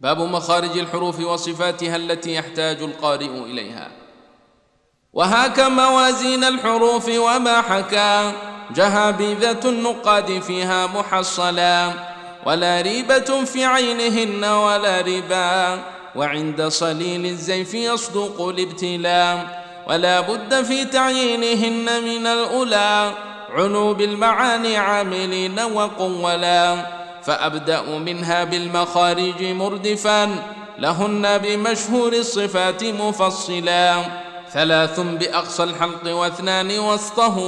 باب مخارج الحروف وصفاتها التي يحتاج القارئ إليها. وهاك موازين الحروف وما حكى جهابذة النقاد فيها محصلا. ولا ريبة في عينهن ولا ربا وعند صليل الزيف يصدق الابتلاء ولا بد في تعيينهن من الأولى عنوب المعاني عاملين وقولا. فأبدأ منها بالمخارج مردفا لهن بمشهور الصفات مفصلا. ثلاث بأقصى الحلق واثنان وسطه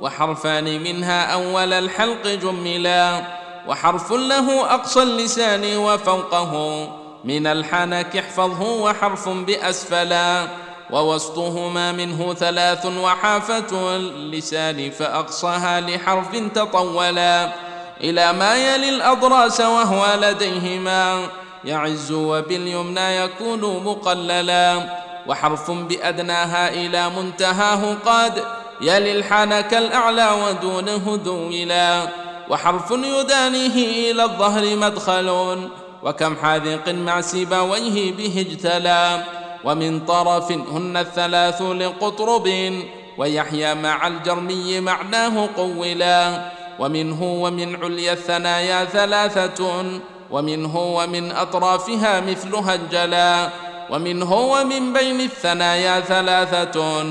وحرفان منها أول الحلق جملا. وحرف له أقصى اللسان وفوقه. من الحنك احفظه وحرف بأسفلا. ووسطهما منه ثلاث وحافة اللسان فأقصاها لحرف تطولا. إلى ما يلي الأضراس وهو لديهما. يعز وباليمنى يكون مقللا. وحرف بأدناها إلى منتهاه قد يلي الحنك الأعلى ودونه ذولا وحرف يدانيه إلى الظهر مدخل. وكم حاذق مع سيبويه به اجتلى. ومن طرف هن الثلاث لقطرب. ويحيى مع الجرمي معناه قولا. ومنه ومن عليا الثنايا ثلاثة ومنه ومن أطرافها مثلها الجلا ومنه ومن بين الثنايا ثلاثة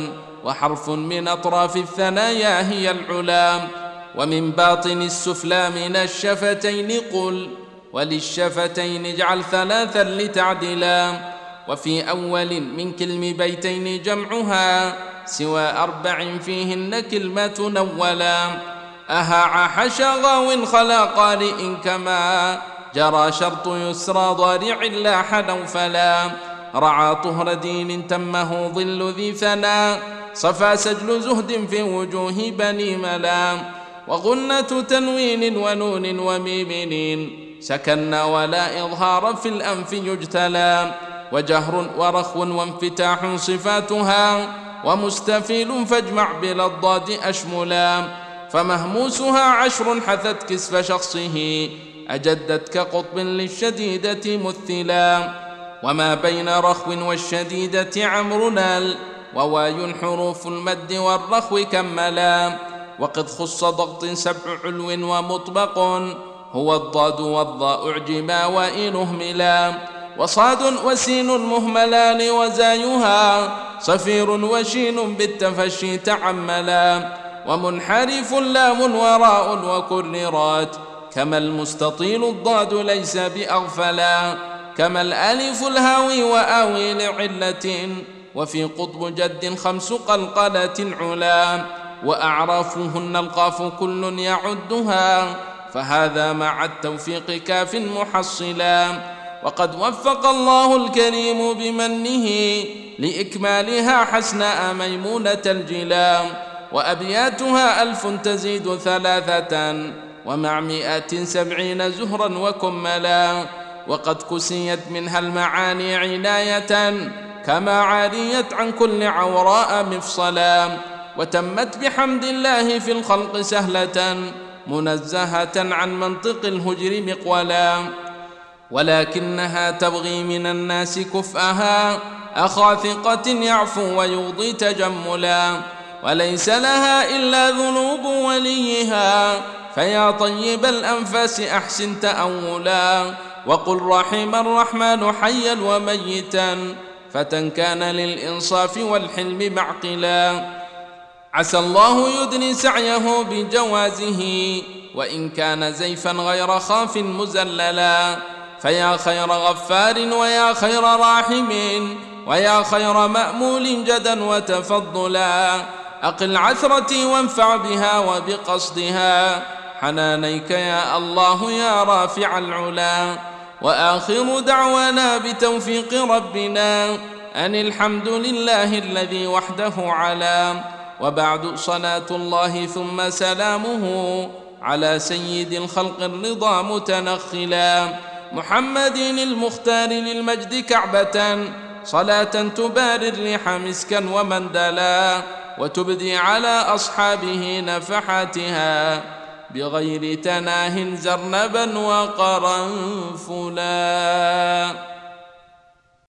وحرف من أطراف الثنايا هي العلا ومن باطن السفلى من الشفتين قل وللشفتين اجعل ثلاثا لتعدلا وفي أول من كلم بيتين جمعها سوى أربع فيهن كلمة نولا. أهع غاو خلا قارئ كما جرى شرط يسرى ضارع لا حدا فلا. رعى طهر دين تمه ظل ذي ثنا صفى سجل زهد في وجوه بني ملا. وغنة تنوين ونون وميمين سكن ولا إظهار في الأنف يجتلى. وجهر ورخو وانفتاح صفاتها. ومستفيل فاجمع بلا الضاد أشملا. فمهموسها عشر حثت كسف شخصه أجدت كقطب للشديدة مثلا. وما بين رخو والشديدة عمرنا وواي حروف المد والرخو كملا. وقد خص ضغط سبع علو ومطبق هو الضاد والضاء اعجما وإن اهملا. وصاد وسين مهملان وزايها صفير وشين بالتفشي تعملا. ومنحرف لام وراء وكررات. كما المستطيل الضاد ليس بأغفلا. كما الألف الهاوي وآوي لعلة. وفي قطب جد خمس قلقلة علا. وأعرافهن القاف كل يعدها. فهذا مع التوفيق كاف محصلا. وقد وفق الله الكريم بمنه لإكمالها حسناء ميمونة الجلام وأبياتها ألف تزيد ثلاثة ومع مئة سبعين زهرا وكملا وقد كسيت منها المعاني عناية كما عاريت عن كل عوراء مفصلا وتمت بحمد الله في الخلق سهلة منزهة عن منطق الهجر مقولا ولكنها تبغي من الناس كفأها أخا ثقة يعفو ويوضي تجملا وليس لها إلا ذنوب وليها. فيا طيب الأنفاس أحسن تأولا. وقل رحم الرحمن حيا وميتا. فتى كان للإنصاف والحلم معقلا. عسى الله يدني سعيه بجوازه. وإن كان زيفا غير خاف مزللا. فيا خير غفار ويا خير راحم. ويا خير مأمول جدا وتفضلا. أقل عثرتي وانفع بها وبقصدها. حنانيك يا الله يا رافع العلا. وآخر دعوانا بتوفيق ربنا. أن الحمد لله الذي وحده علا. وبعد صلاة الله ثم سلامه على سيد الخلق الرضا متنخلا. محمد المختار للمجد كعبة. صلاة تباري الريح مسكا ومندلا. وتبدي على أصحابه نفحاتها بغير تناه زرنبا وقرنفلا.